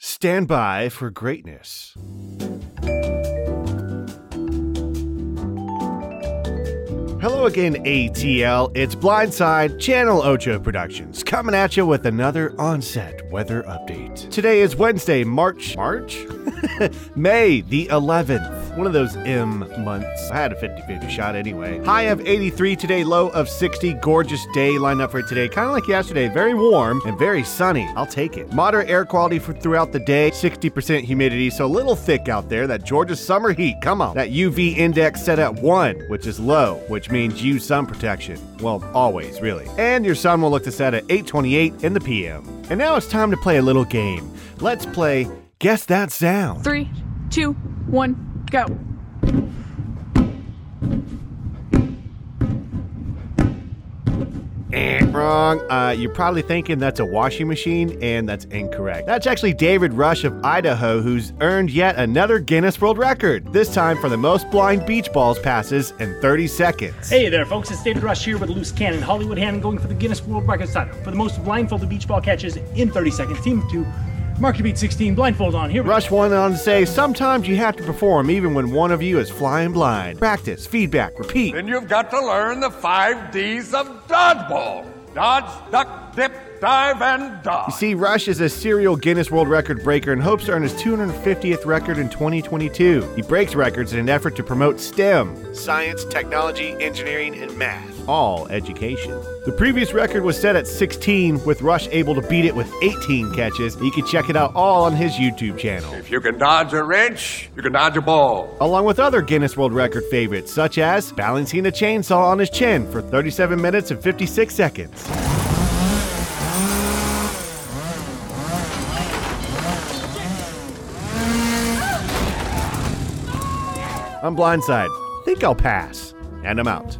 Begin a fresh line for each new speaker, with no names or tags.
Stand by for greatness. Hello again, ATL. It's Blindside Channel Ocho Productions coming at you with another on-set weather update. Today is Wednesday, March March May the 11th. One of those M months. I had a 50-50 shot anyway. High of 83 today, low of 60. Gorgeous day lined up for today. Kind of like yesterday, very warm and very sunny. I'll take it. Moderate air quality for throughout the day. 60% humidity, so a little thick out there. That Georgia summer heat. Come on. That UV index set at 1, which is low, which means use sun protection. Well, always, really. And your sun will look to set at 8:28 in the PM. And now it's time to play a little game. Let's play Guess That Sound.
Three, two, one, go.
Eh, wrong. Uh, you're probably thinking that's a washing machine, and that's incorrect. That's actually David Rush of Idaho, who's earned yet another Guinness World Record, this time for the most blind beach balls passes in 30 seconds.
Hey there, folks. It's David Rush here with Loose Cannon, Hollywood Hand, going for the Guinness World Record title for the most blindfolded beach ball catches in 30 seconds. Team two, Mark to beat 16, blindfold on. Here we
Rush
go.
went on to say, sometimes you have to perform even when one of you is flying blind. Practice, feedback, repeat.
Then you've got to learn the five D's of dodgeball dodge, duck, dip, dive, and dodge.
You see, Rush is a serial Guinness World Record breaker and hopes to earn his 250th record in 2022. He breaks records in an effort to promote STEM science, technology, engineering, and math. All education. The previous record was set at 16, with Rush able to beat it with 18 catches. You can check it out all on his YouTube channel.
If you can dodge a wrench, you can dodge a ball.
Along with other Guinness World Record favorites, such as balancing a chainsaw on his chin for 37 minutes and 56 seconds. I'm blindside. Think I'll pass. And I'm out.